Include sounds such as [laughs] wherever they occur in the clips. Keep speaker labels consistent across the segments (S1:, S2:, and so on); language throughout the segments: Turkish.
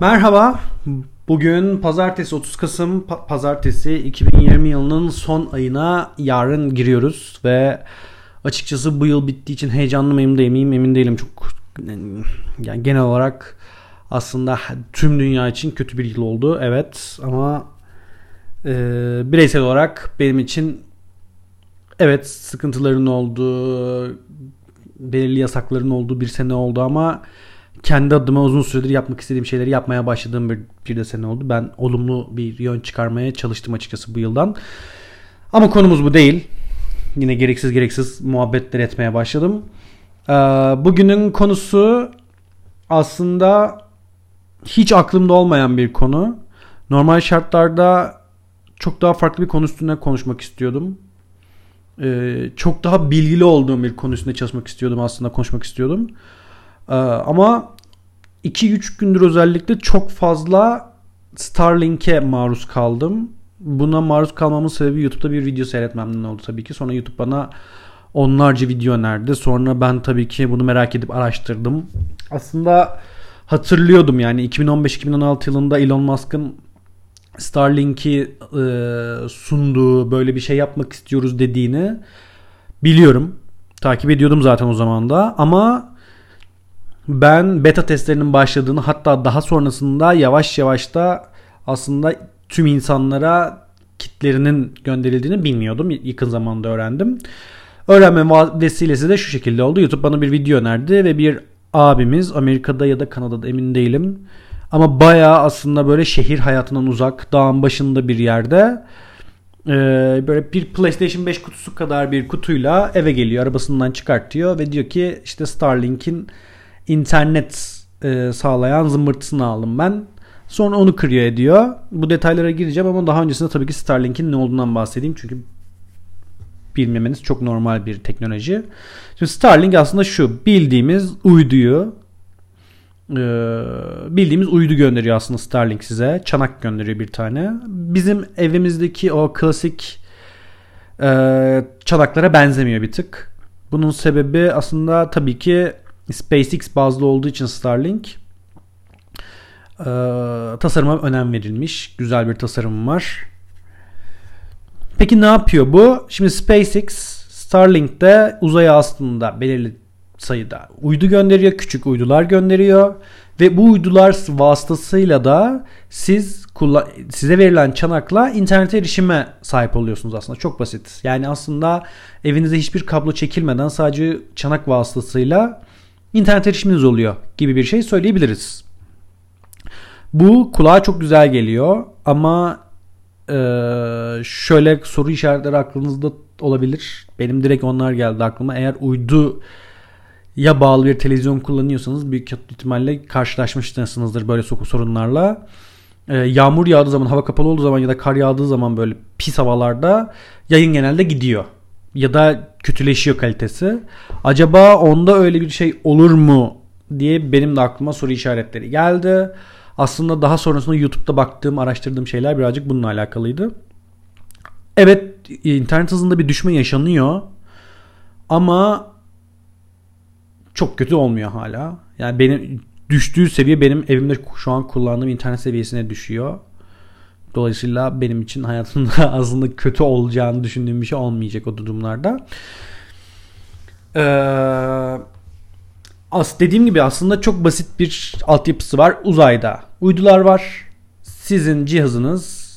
S1: Merhaba. Bugün pazartesi 30 Kasım pa- pazartesi 2020 yılının son ayına yarın giriyoruz ve açıkçası bu yıl bittiği için heyecanlı mıyım değil miyim emin değilim çok yani genel olarak aslında tüm dünya için kötü bir yıl oldu evet ama e, bireysel olarak benim için evet sıkıntıların olduğu belirli yasakların olduğu bir sene oldu ama kendi adıma uzun süredir yapmak istediğim şeyleri yapmaya başladığım bir, bir de sene oldu. Ben olumlu bir yön çıkarmaya çalıştım açıkçası bu yıldan. Ama konumuz bu değil. Yine gereksiz gereksiz muhabbetler etmeye başladım. Ee, bugünün konusu aslında hiç aklımda olmayan bir konu. Normal şartlarda çok daha farklı bir konu üstüne konuşmak istiyordum. Ee, çok daha bilgili olduğum bir konu üstünde çalışmak istiyordum aslında konuşmak istiyordum. Ee, ama 2-3 gündür özellikle çok fazla Starlink'e maruz kaldım. Buna maruz kalmamın sebebi YouTube'da bir video seyretmemden oldu tabii ki. Sonra YouTube bana onlarca video önerdi. Sonra ben tabii ki bunu merak edip araştırdım. Aslında hatırlıyordum yani 2015-2016 yılında Elon Musk'ın Starlink'i e, sunduğu böyle bir şey yapmak istiyoruz dediğini biliyorum. Takip ediyordum zaten o zaman da ama ben beta testlerinin başladığını hatta daha sonrasında yavaş yavaş da aslında tüm insanlara kitlerinin gönderildiğini bilmiyordum. Yakın zamanda öğrendim. Öğrenme vesilesi de şu şekilde oldu. YouTube bana bir video önerdi ve bir abimiz Amerika'da ya da Kanada'da emin değilim. Ama bayağı aslında böyle şehir hayatından uzak, dağın başında bir yerde böyle bir PlayStation 5 kutusu kadar bir kutuyla eve geliyor. Arabasından çıkartıyor ve diyor ki işte Starlink'in internet e, sağlayan zımbırtısını aldım ben. Sonra onu kırıyor ediyor. Bu detaylara gireceğim ama daha öncesinde tabii ki Starlink'in ne olduğundan bahsedeyim. Çünkü bilmemeniz çok normal bir teknoloji. Şimdi Starlink aslında şu bildiğimiz uyduyu e, bildiğimiz uydu gönderiyor aslında Starlink size. Çanak gönderiyor bir tane. Bizim evimizdeki o klasik e, çanaklara benzemiyor bir tık. Bunun sebebi aslında tabii ki SpaceX bazlı olduğu için Starlink e, tasarıma önem verilmiş. Güzel bir tasarım var. Peki ne yapıyor bu? Şimdi SpaceX Starlink'te uzaya aslında belirli sayıda uydu gönderiyor. Küçük uydular gönderiyor. Ve bu uydular vasıtasıyla da siz size verilen çanakla internete erişime sahip oluyorsunuz aslında. Çok basit. Yani aslında evinize hiçbir kablo çekilmeden sadece çanak vasıtasıyla internet erişiminiz oluyor gibi bir şey söyleyebiliriz. Bu kulağa çok güzel geliyor ama e, şöyle soru işaretleri aklınızda olabilir. Benim direkt onlar geldi aklıma. Eğer uydu ya bağlı bir televizyon kullanıyorsanız büyük ihtimalle karşılaşmışsınızdır böyle sorunlarla. Ee, yağmur yağdığı zaman, hava kapalı olduğu zaman ya da kar yağdığı zaman böyle pis havalarda yayın genelde gidiyor ya da kötüleşiyor kalitesi. Acaba onda öyle bir şey olur mu diye benim de aklıma soru işaretleri geldi. Aslında daha sonrasında YouTube'da baktığım, araştırdığım şeyler birazcık bununla alakalıydı. Evet, internet hızında bir düşme yaşanıyor. Ama çok kötü olmuyor hala. Yani benim düştüğü seviye benim evimde şu an kullandığım internet seviyesine düşüyor. Dolayısıyla benim için hayatımda [laughs] aslında kötü olacağını düşündüğüm bir şey olmayacak o durumlarda. Ee, as dediğim gibi aslında çok basit bir altyapısı var uzayda. Uydular var. Sizin cihazınız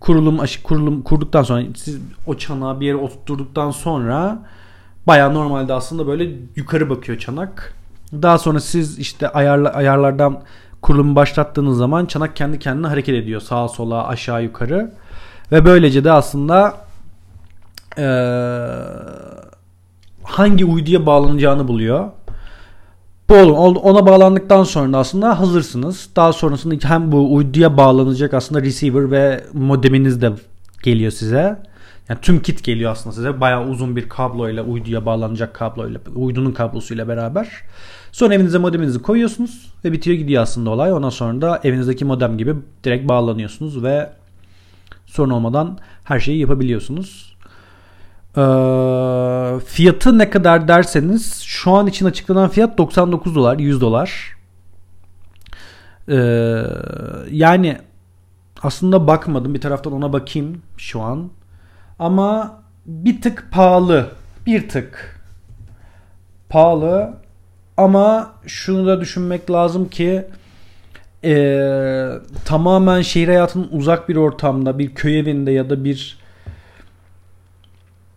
S1: kurulum aşı kurulum kurduktan sonra siz o çanağı bir yere oturttuktan sonra baya normalde aslında böyle yukarı bakıyor çanak. Daha sonra siz işte ayarla, ayarlardan kurulumu başlattığınız zaman çanak kendi kendine hareket ediyor. Sağa sola aşağı yukarı. Ve böylece de aslında ee, hangi uyduya bağlanacağını buluyor. Bu ona bağlandıktan sonra aslında hazırsınız. Daha sonrasında hem bu uyduya bağlanacak aslında receiver ve modeminiz de geliyor size. Yani tüm kit geliyor aslında size. Bayağı uzun bir kabloyla uyduya bağlanacak kabloyla uydunun kablosuyla beraber. Sonra evinize modeminizi koyuyorsunuz ve bitiyor gidiyor aslında olay. Ondan sonra da evinizdeki modem gibi direkt bağlanıyorsunuz ve sorun olmadan her şeyi yapabiliyorsunuz. Ee, fiyatı ne kadar derseniz şu an için açıklanan fiyat 99 dolar 100 dolar. Ee, yani aslında bakmadım bir taraftan ona bakayım şu an. Ama bir tık pahalı. Bir tık pahalı ama şunu da düşünmek lazım ki e, tamamen şehir hayatının uzak bir ortamda bir köy evinde ya da bir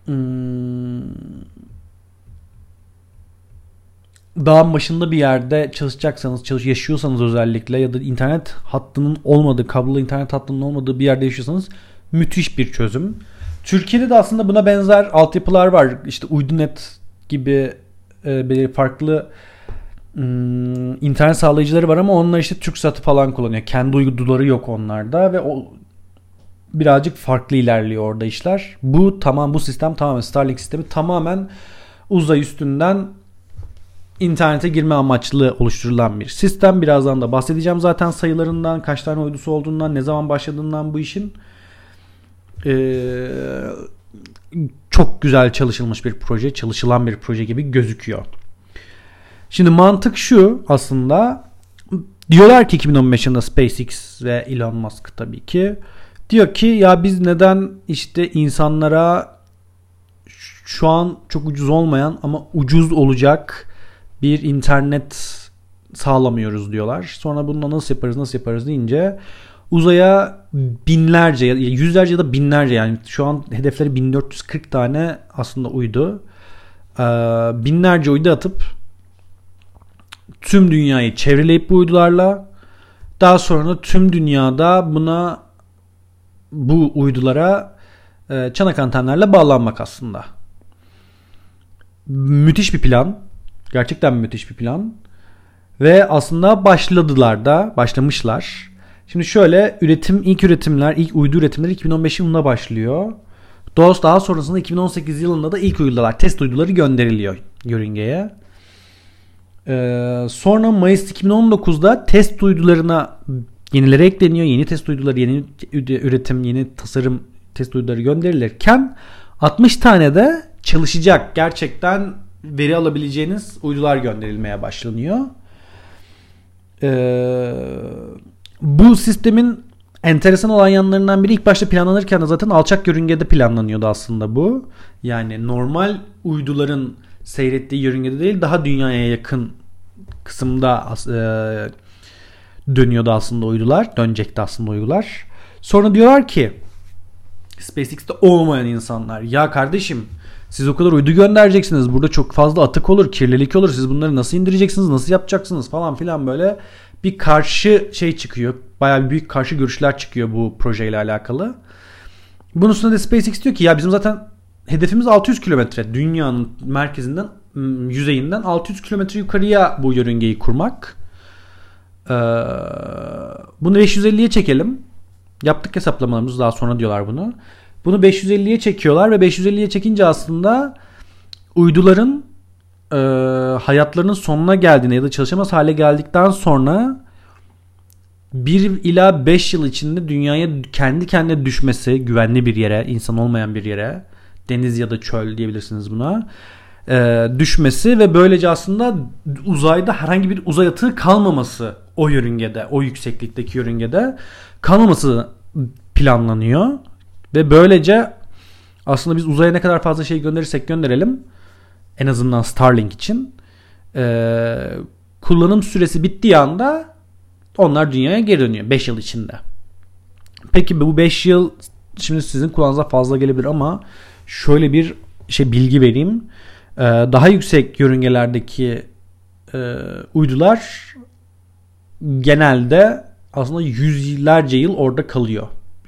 S1: hmm, dağın başında bir yerde çalışacaksanız, çalış yaşıyorsanız özellikle ya da internet hattının olmadığı, kablolu internet hattının olmadığı bir yerde yaşıyorsanız müthiş bir çözüm. Türkiye'de de aslında buna benzer altyapılar var. İşte Uydunet gibi e, farklı hmm, internet sağlayıcıları var ama onlar işte TürkSat'ı falan kullanıyor. Kendi uyduları yok onlarda ve o birazcık farklı ilerliyor orada işler. Bu tamam bu sistem tamamen Starlink sistemi tamamen uzay üstünden internete girme amaçlı oluşturulan bir sistem. Birazdan da bahsedeceğim zaten sayılarından, kaç tane uydusu olduğundan, ne zaman başladığından bu işin. Ee, çok güzel çalışılmış bir proje, çalışılan bir proje gibi gözüküyor. Şimdi mantık şu aslında diyorlar ki 2015 yılında SpaceX ve Elon Musk tabii ki diyor ki ya biz neden işte insanlara şu an çok ucuz olmayan ama ucuz olacak bir internet sağlamıyoruz diyorlar. Sonra bunu nasıl yaparız nasıl yaparız deyince uzaya binlerce yüzlerce ya da binlerce yani şu an hedefleri 1440 tane aslında uydu. Ee, binlerce uydu atıp tüm dünyayı çevreleyip bu uydularla daha sonra tüm dünyada buna bu uydulara e, çanak antenlerle bağlanmak aslında. Müthiş bir plan. Gerçekten müthiş bir plan. Ve aslında başladılar da, başlamışlar. Şimdi şöyle üretim, ilk üretimler, ilk uydu üretimleri 2015 yılında başlıyor. DOS daha sonrasında 2018 yılında da ilk uydular, test uyduları gönderiliyor yörüngeye. Ee, sonra Mayıs 2019'da test uydularına yenileri ekleniyor. Yeni test uyduları, yeni üretim, yeni tasarım test uyduları gönderilirken 60 tane de çalışacak gerçekten veri alabileceğiniz uydular gönderilmeye başlanıyor. Ee, bu sistemin enteresan olan yanlarından biri ilk başta planlanırken de zaten alçak yörüngede planlanıyordu aslında bu. Yani normal uyduların seyrettiği yörüngede değil daha dünyaya yakın kısımda e, dönüyordu aslında uydular. Dönecekti aslında uydular. Sonra diyorlar ki SpaceX'te olmayan insanlar ya kardeşim siz o kadar uydu göndereceksiniz. Burada çok fazla atık olur, kirlilik olur. Siz bunları nasıl indireceksiniz, nasıl yapacaksınız falan filan böyle bir karşı şey çıkıyor. Bayağı bir büyük karşı görüşler çıkıyor bu projeyle alakalı. Bunun üstüne de SpaceX diyor ki ya bizim zaten hedefimiz 600 kilometre. Dünyanın merkezinden, yüzeyinden 600 kilometre yukarıya bu yörüngeyi kurmak. Ee, bunu 550'ye çekelim. Yaptık hesaplamalarımızı daha sonra diyorlar bunu. Bunu 550'ye çekiyorlar ve 550'ye çekince aslında uyduların e, hayatlarının sonuna geldiğine ya da çalışamaz hale geldikten sonra 1 ila 5 yıl içinde dünyaya kendi kendine düşmesi güvenli bir yere, insan olmayan bir yere, deniz ya da çöl diyebilirsiniz buna, e, düşmesi ve böylece aslında uzayda herhangi bir uzay atığı kalmaması o yörüngede, o yükseklikteki yörüngede kalmaması planlanıyor. Ve böylece aslında biz uzaya ne kadar fazla şey gönderirsek gönderelim en azından Starlink için e, kullanım süresi bittiği anda onlar dünyaya geri dönüyor 5 yıl içinde. Peki bu 5 yıl şimdi sizin kulağınıza fazla gelebilir ama şöyle bir şey bilgi vereyim. Ee, daha yüksek yörüngelerdeki e, uydular genelde aslında yüzlerce yıl orada kalıyor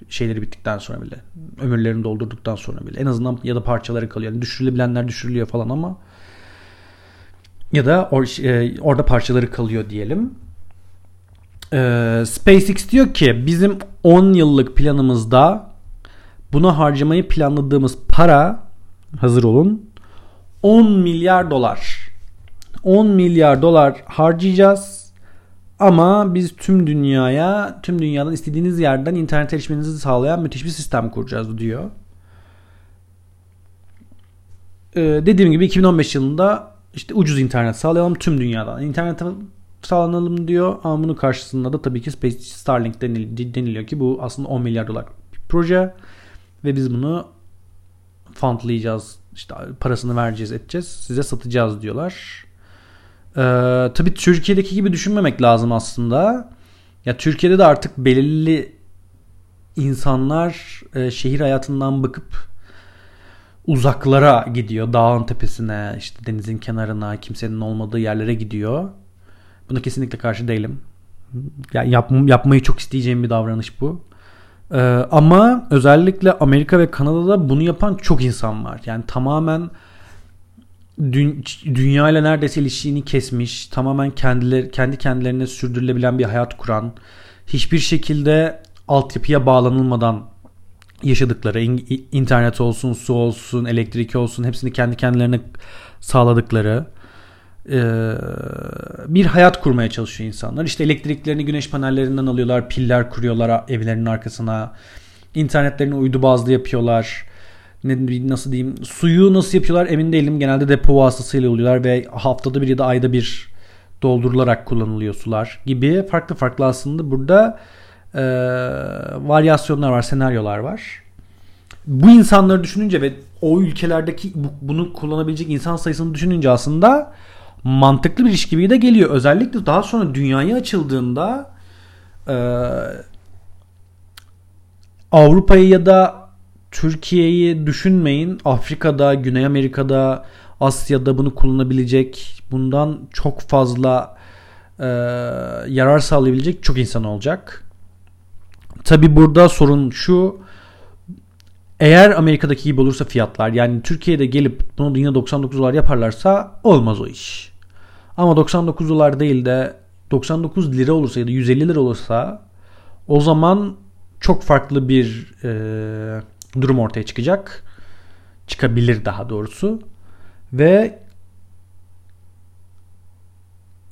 S1: şeyleri bittikten sonra bile. Ömürlerini doldurduktan sonra bile. En azından ya da parçaları kalıyor. Yani düşürülebilenler düşürülüyor falan ama ya da or, e, orada parçaları kalıyor diyelim. E, SpaceX diyor ki bizim 10 yıllık planımızda buna harcamayı planladığımız para hazır olun 10 milyar dolar. 10 milyar dolar harcayacağız ama biz tüm dünyaya, tüm dünyadan istediğiniz yerden internet erişiminizi sağlayan müthiş bir sistem kuracağız diyor. Ee, dediğim gibi 2015 yılında işte ucuz internet sağlayalım tüm dünyadan. İnternet sağlanalım diyor. Ama bunun karşısında da tabii ki Space Starlink deniliyor ki bu aslında 10 milyar dolar bir proje ve biz bunu fundlayacağız işte parasını vereceğiz edeceğiz size satacağız diyorlar. Ee, tabii Türkiye'deki gibi düşünmemek lazım aslında. Ya Türkiye'de de artık belirli insanlar e, şehir hayatından bıkıp uzaklara gidiyor. Dağın tepesine, işte denizin kenarına, kimsenin olmadığı yerlere gidiyor. Buna kesinlikle karşı değilim. Yani yap, yapmayı çok isteyeceğim bir davranış bu. Ee, ama özellikle Amerika ve Kanada'da bunu yapan çok insan var. Yani tamamen dü- dünya ile neredeyse ilişkini kesmiş, tamamen kendileri kendi kendilerine sürdürülebilen bir hayat kuran, hiçbir şekilde altyapıya bağlanılmadan yaşadıkları internet olsun, su olsun, elektrik olsun hepsini kendi kendilerine sağladıkları bir hayat kurmaya çalışıyor insanlar. İşte elektriklerini güneş panellerinden alıyorlar, piller kuruyorlar evlerinin arkasına. İnternetlerini uydu bazlı yapıyorlar. Ne, nasıl diyeyim? Suyu nasıl yapıyorlar emin değilim. Genelde depo vasıtasıyla oluyorlar ve haftada bir ya da ayda bir doldurularak kullanılıyor sular gibi farklı farklı aslında burada e, varyasyonlar var, senaryolar var. Bu insanları düşününce ve o ülkelerdeki bu, bunu kullanabilecek insan sayısını düşününce aslında mantıklı bir iş gibi de geliyor. Özellikle daha sonra dünyaya açıldığında e, Avrupa'yı ya da Türkiye'yi düşünmeyin. Afrika'da, Güney Amerika'da, Asya'da bunu kullanabilecek, bundan çok fazla e, yarar sağlayabilecek çok insan olacak. Tabi burada sorun şu. Eğer Amerika'daki gibi olursa fiyatlar yani Türkiye'de gelip bunu yine 99 dolar yaparlarsa olmaz o iş. Ama 99 dolar değil de 99 lira olursa ya da 150 lira olursa o zaman çok farklı bir e, durum ortaya çıkacak. Çıkabilir daha doğrusu. Ve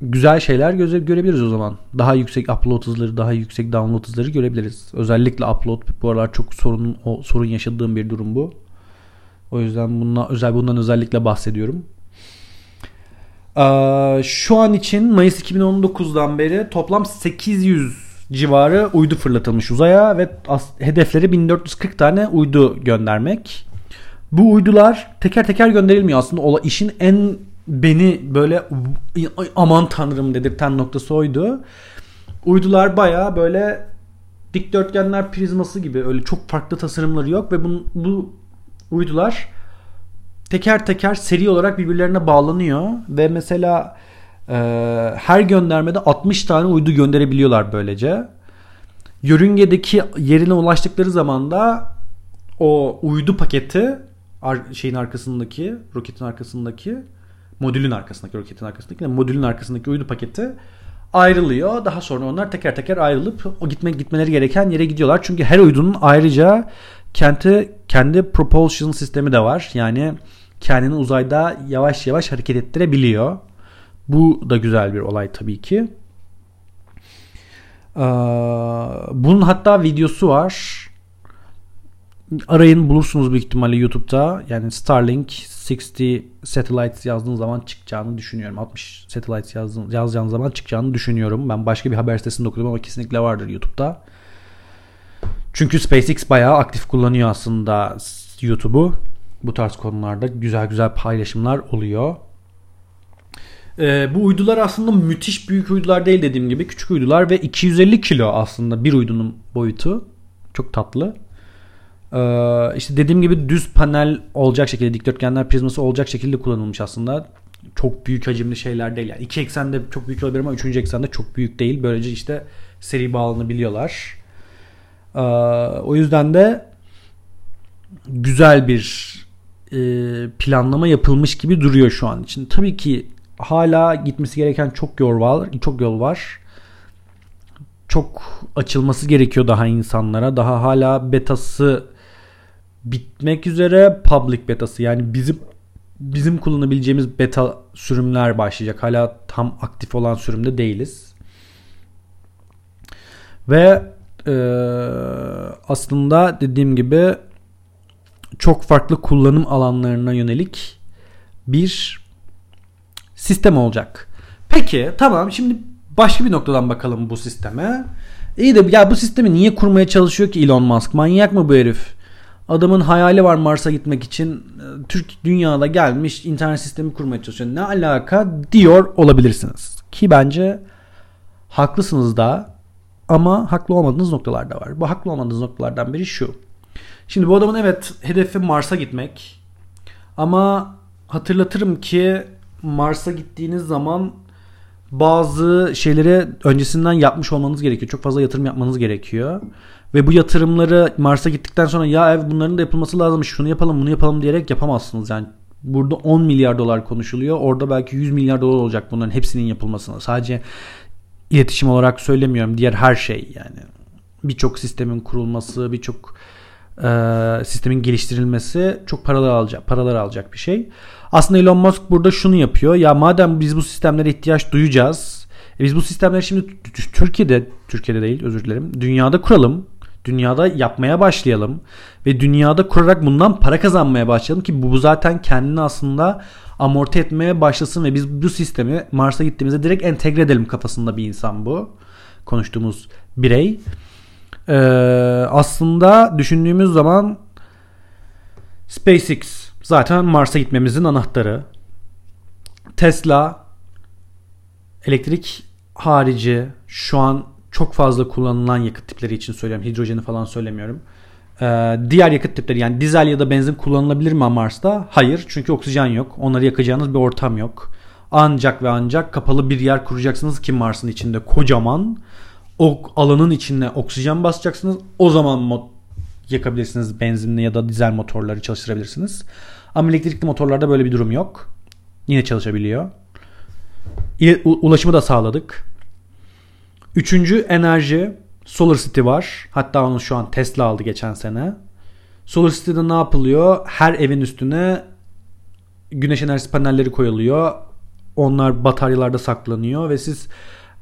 S1: güzel şeyler göze görebiliriz o zaman. Daha yüksek upload hızları, daha yüksek download hızları görebiliriz. Özellikle upload bu aralar çok sorun o, sorun yaşadığım bir durum bu. O yüzden bundan özel bundan özellikle bahsediyorum. Ee, şu an için Mayıs 2019'dan beri toplam 800 civarı uydu fırlatılmış uzaya ve hedefleri 1440 tane uydu göndermek. Bu uydular teker teker gönderilmiyor aslında. O işin en beni böyle aman tanrım dedirten noktası oydu. Uydular baya böyle dikdörtgenler prizması gibi öyle çok farklı tasarımları yok ve bu, bu uydular teker teker seri olarak birbirlerine bağlanıyor ve mesela her göndermede 60 tane uydu gönderebiliyorlar böylece. Yörüngedeki yerine ulaştıkları zaman da o uydu paketi şeyin arkasındaki roketin arkasındaki modülün arkasındaki roketin arkasındaki modülün arkasındaki uydu paketi ayrılıyor. Daha sonra onlar teker teker ayrılıp o gitme gitmeleri gereken yere gidiyorlar. Çünkü her uydunun ayrıca kendi kendi propulsion sistemi de var. Yani kendini uzayda yavaş yavaş hareket ettirebiliyor. Bu da güzel bir olay tabii ki. Bunun hatta videosu var. Arayın bulursunuz büyük ihtimalle YouTube'da. Yani Starlink 60 satellites yazdığın zaman çıkacağını düşünüyorum. 60 satellites yazdığın, yazacağın zaman çıkacağını düşünüyorum. Ben başka bir haber sitesinde okudum ama kesinlikle vardır YouTube'da. Çünkü SpaceX bayağı aktif kullanıyor aslında YouTube'u. Bu tarz konularda güzel güzel paylaşımlar oluyor. Ee, bu uydular aslında müthiş büyük uydular değil dediğim gibi. Küçük uydular ve 250 kilo aslında bir uydunun boyutu. Çok tatlı. Ee, işte dediğim gibi düz panel olacak şekilde dikdörtgenler prizması olacak şekilde kullanılmış aslında. Çok büyük hacimli şeyler değil. Yani iki eksende çok büyük olabilir ama üçüncü eksende çok büyük değil. Böylece işte seri bağlanabiliyorlar. Ee, o yüzden de güzel bir e, planlama yapılmış gibi duruyor şu an için. Tabii ki hala gitmesi gereken çok yol var. Çok yol var. Çok açılması gerekiyor daha insanlara. Daha hala betası bitmek üzere public betası yani bizim bizim kullanabileceğimiz beta sürümler başlayacak. Hala tam aktif olan sürümde değiliz. Ve e, aslında dediğim gibi çok farklı kullanım alanlarına yönelik bir sistem olacak. Peki tamam şimdi başka bir noktadan bakalım bu sisteme. İyi de ya bu sistemi niye kurmaya çalışıyor ki Elon Musk? Manyak mı bu herif? Adamın hayali var Mars'a gitmek için. Türk dünyada gelmiş internet sistemi kurmaya çalışıyor. Ne alaka diyor olabilirsiniz. Ki bence haklısınız da ama haklı olmadığınız noktalar da var. Bu haklı olmadığınız noktalardan biri şu. Şimdi bu adamın evet hedefi Mars'a gitmek. Ama hatırlatırım ki Mars'a gittiğiniz zaman bazı şeyleri öncesinden yapmış olmanız gerekiyor. Çok fazla yatırım yapmanız gerekiyor. Ve bu yatırımları Mars'a gittikten sonra ya ev bunların da yapılması lazım. Şunu yapalım bunu yapalım diyerek yapamazsınız. Yani burada 10 milyar dolar konuşuluyor. Orada belki 100 milyar dolar olacak bunların hepsinin yapılmasına. Sadece iletişim olarak söylemiyorum. Diğer her şey yani. Birçok sistemin kurulması, birçok e, sistemin geliştirilmesi çok paralar alacak, paralar alacak bir şey. Aslında Elon Musk burada şunu yapıyor. Ya madem biz bu sistemlere ihtiyaç duyacağız. E biz bu sistemleri şimdi Türkiye'de, Türkiye'de değil özür dilerim. Dünyada kuralım. Dünyada yapmaya başlayalım. Ve dünyada kurarak bundan para kazanmaya başlayalım ki bu zaten kendini aslında amorti etmeye başlasın ve biz bu sistemi Mars'a gittiğimizde direkt entegre edelim kafasında bir insan bu. Konuştuğumuz birey. Ee, aslında düşündüğümüz zaman SpaceX zaten Mars'a gitmemizin anahtarı. Tesla elektrik harici şu an çok fazla kullanılan yakıt tipleri için söylüyorum. Hidrojeni falan söylemiyorum. Ee, diğer yakıt tipleri yani dizel ya da benzin kullanılabilir mi Mars'ta? Hayır. Çünkü oksijen yok. Onları yakacağınız bir ortam yok. Ancak ve ancak kapalı bir yer kuracaksınız ki Mars'ın içinde kocaman. O alanın içine oksijen basacaksınız. O zaman mod yakabilirsiniz benzinli ya da dizel motorları çalıştırabilirsiniz. Ama elektrikli motorlarda böyle bir durum yok. Yine çalışabiliyor. Ulaşımı da sağladık. Üçüncü enerji Solar City var. Hatta onu şu an Tesla aldı geçen sene. Solar City'de ne yapılıyor? Her evin üstüne güneş enerjisi panelleri koyuluyor. Onlar bataryalarda saklanıyor ve siz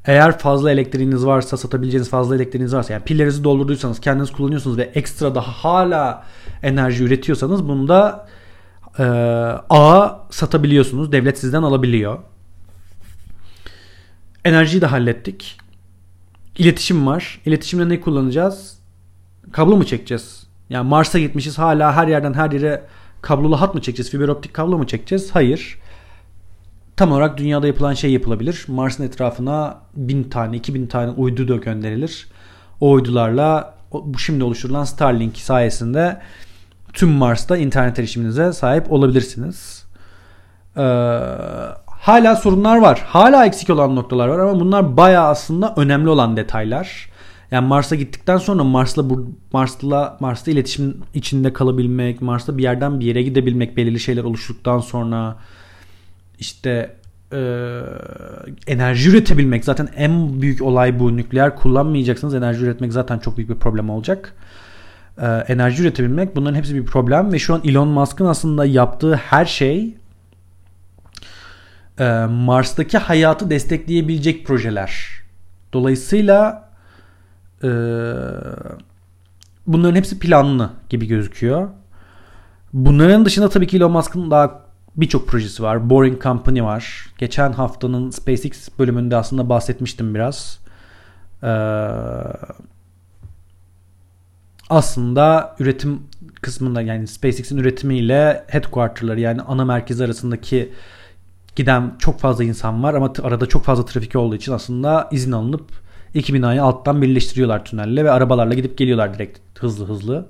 S1: eğer fazla elektriğiniz varsa satabileceğiniz fazla elektriğiniz varsa yani pillerinizi doldurduysanız kendiniz kullanıyorsunuz ve ekstra daha hala enerji üretiyorsanız bunu da e, ağa satabiliyorsunuz. Devlet sizden alabiliyor. Enerjiyi de hallettik. İletişim var. İletişimde ne kullanacağız? Kablo mu çekeceğiz? Yani Mars'a gitmişiz hala her yerden her yere kablolu hat mı çekeceğiz? Fiber optik kablo mu çekeceğiz? Hayır. Tam olarak dünyada yapılan şey yapılabilir. Mars'ın etrafına bin tane, iki bin tane uydu da gönderilir. O uydularla bu şimdi oluşturulan Starlink sayesinde tüm Mars'ta internet erişiminize sahip olabilirsiniz. Ee, hala sorunlar var. Hala eksik olan noktalar var ama bunlar baya aslında önemli olan detaylar. Yani Mars'a gittikten sonra Mars'la Mars'la Mars'ta iletişim içinde kalabilmek, Mars'ta bir yerden bir yere gidebilmek belirli şeyler oluştuktan sonra işte e, enerji üretebilmek zaten en büyük olay bu. Nükleer kullanmayacaksınız. Enerji üretmek zaten çok büyük bir problem olacak. E, enerji üretebilmek bunların hepsi bir problem ve şu an Elon Musk'ın aslında yaptığı her şey e, Mars'taki hayatı destekleyebilecek projeler. Dolayısıyla e, bunların hepsi planlı gibi gözüküyor. Bunların dışında tabii ki Elon Musk'ın daha birçok projesi var. Boring Company var. Geçen haftanın SpaceX bölümünde aslında bahsetmiştim biraz. Ee, aslında üretim kısmında yani SpaceX'in üretimiyle headquarter'ları yani ana merkez arasındaki giden çok fazla insan var ama arada çok fazla trafik olduğu için aslında izin alınıp iki binayı alttan birleştiriyorlar tünelle ve arabalarla gidip geliyorlar direkt hızlı hızlı.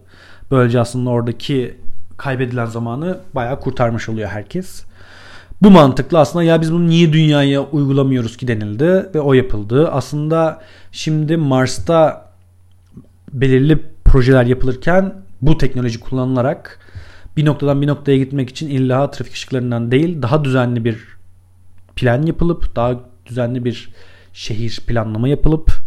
S1: Böylece aslında oradaki kaybedilen zamanı bayağı kurtarmış oluyor herkes. Bu mantıklı aslında ya biz bunu niye dünyaya uygulamıyoruz ki denildi ve o yapıldı. Aslında şimdi Mars'ta belirli projeler yapılırken bu teknoloji kullanılarak bir noktadan bir noktaya gitmek için illa trafik ışıklarından değil daha düzenli bir plan yapılıp daha düzenli bir şehir planlama yapılıp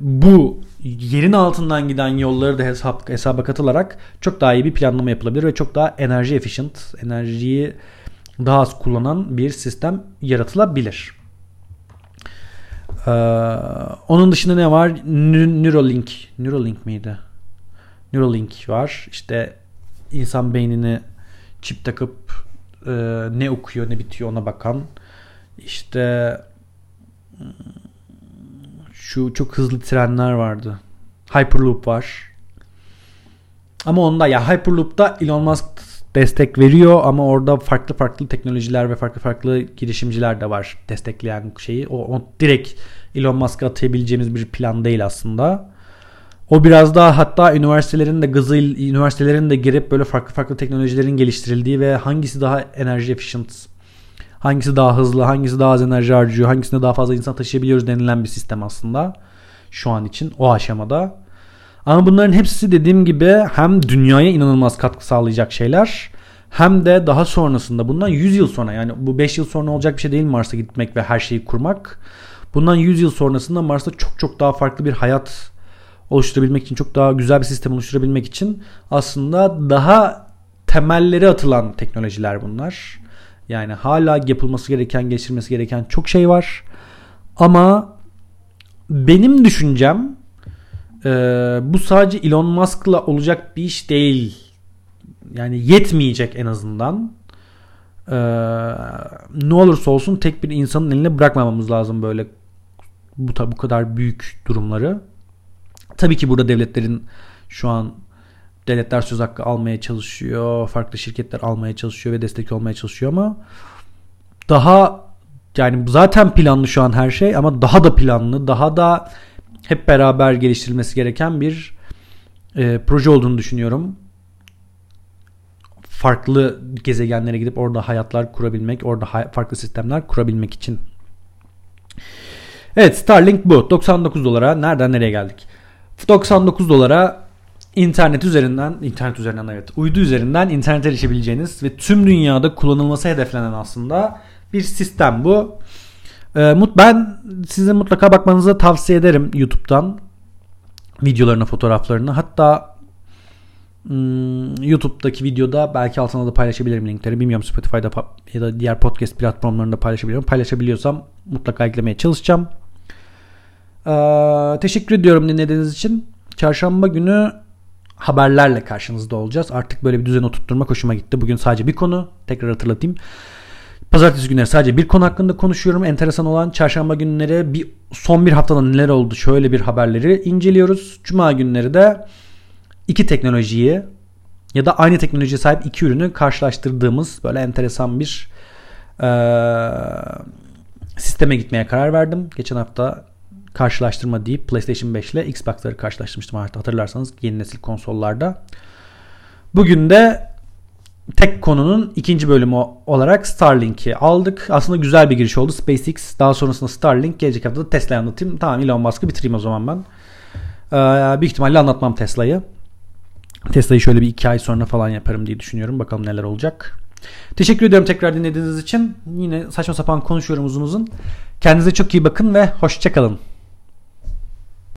S1: bu yerin altından giden yolları da hesap, hesaba katılarak çok daha iyi bir planlama yapılabilir ve çok daha enerji efficient, enerjiyi daha az kullanan bir sistem yaratılabilir. Ee, onun dışında ne var? Neuralink. Neuralink miydi? Neuralink var. İşte insan beynini çip takıp e, ne okuyor ne bitiyor ona bakan. İşte Şu çok hızlı trenler vardı. Hyperloop var. Ama onda ya Hyperloop'ta Elon Musk destek veriyor ama orada farklı farklı teknolojiler ve farklı farklı girişimciler de var destekleyen şeyi. O, o direkt Elon Musk'a atayabileceğimiz bir plan değil aslında. O biraz daha hatta üniversitelerin de gazı üniversitelerin de girip böyle farklı farklı teknolojilerin geliştirildiği ve hangisi daha enerji efficient, hangisi daha hızlı, hangisi daha az enerji harcıyor, hangisinde daha fazla insan taşıyabiliyoruz denilen bir sistem aslında şu an için o aşamada. Ama bunların hepsi dediğim gibi hem dünyaya inanılmaz katkı sağlayacak şeyler hem de daha sonrasında bundan 100 yıl sonra yani bu 5 yıl sonra olacak bir şey değil Mars'a gitmek ve her şeyi kurmak. Bundan 100 yıl sonrasında Mars'ta çok çok daha farklı bir hayat oluşturabilmek için çok daha güzel bir sistem oluşturabilmek için aslında daha temelleri atılan teknolojiler bunlar. Yani hala yapılması gereken, geçirmesi gereken çok şey var. Ama benim düşüncem e, bu sadece Elon Musk'la olacak bir iş değil. Yani yetmeyecek en azından. E, ne olursa olsun tek bir insanın eline bırakmamamız lazım böyle bu, bu kadar büyük durumları. Tabii ki burada devletlerin şu an devletler söz hakkı almaya çalışıyor. Farklı şirketler almaya çalışıyor ve destek olmaya çalışıyor ama daha yani zaten planlı şu an her şey ama daha da planlı, daha da hep beraber geliştirilmesi gereken bir e, proje olduğunu düşünüyorum. Farklı gezegenlere gidip orada hayatlar kurabilmek, orada hay- farklı sistemler kurabilmek için. Evet Starlink bu. 99 dolara nereden nereye geldik? 99 dolara internet üzerinden, internet üzerinden evet, uydu üzerinden internete erişebileceğiniz ve tüm dünyada kullanılması hedeflenen aslında bir sistem bu. Ee, ben size mutlaka bakmanızı tavsiye ederim YouTube'dan videolarını, fotoğraflarını. Hatta hmm, YouTube'daki videoda belki altına da paylaşabilirim linkleri. Bilmiyorum Spotify'da ya da diğer podcast platformlarında paylaşabiliyorum. Paylaşabiliyorsam mutlaka eklemeye çalışacağım. Ee, teşekkür ediyorum dinlediğiniz için. Çarşamba günü haberlerle karşınızda olacağız. Artık böyle bir düzen oturtturmak hoşuma gitti. Bugün sadece bir konu. Tekrar hatırlatayım. Pazartesi günleri sadece bir konu hakkında konuşuyorum. Enteresan olan çarşamba günleri bir son bir haftada neler oldu şöyle bir haberleri inceliyoruz. Cuma günleri de iki teknolojiyi ya da aynı teknolojiye sahip iki ürünü karşılaştırdığımız böyle enteresan bir e, sisteme gitmeye karar verdim. Geçen hafta karşılaştırma deyip PlayStation 5 ile Xbox'ları karşılaştırmıştım artık hatırlarsanız yeni nesil konsollarda. Bugün de tek konunun ikinci bölümü olarak Starlink'i aldık. Aslında güzel bir giriş oldu. SpaceX daha sonrasında Starlink gelecek hafta da Tesla'yı anlatayım. Tamam Elon Musk'ı bitireyim o zaman ben. Ee, büyük ihtimalle anlatmam Tesla'yı. Tesla'yı şöyle bir iki ay sonra falan yaparım diye düşünüyorum. Bakalım neler olacak. Teşekkür ediyorum tekrar dinlediğiniz için. Yine saçma sapan konuşuyorum uzun uzun. Kendinize çok iyi bakın ve hoşçakalın.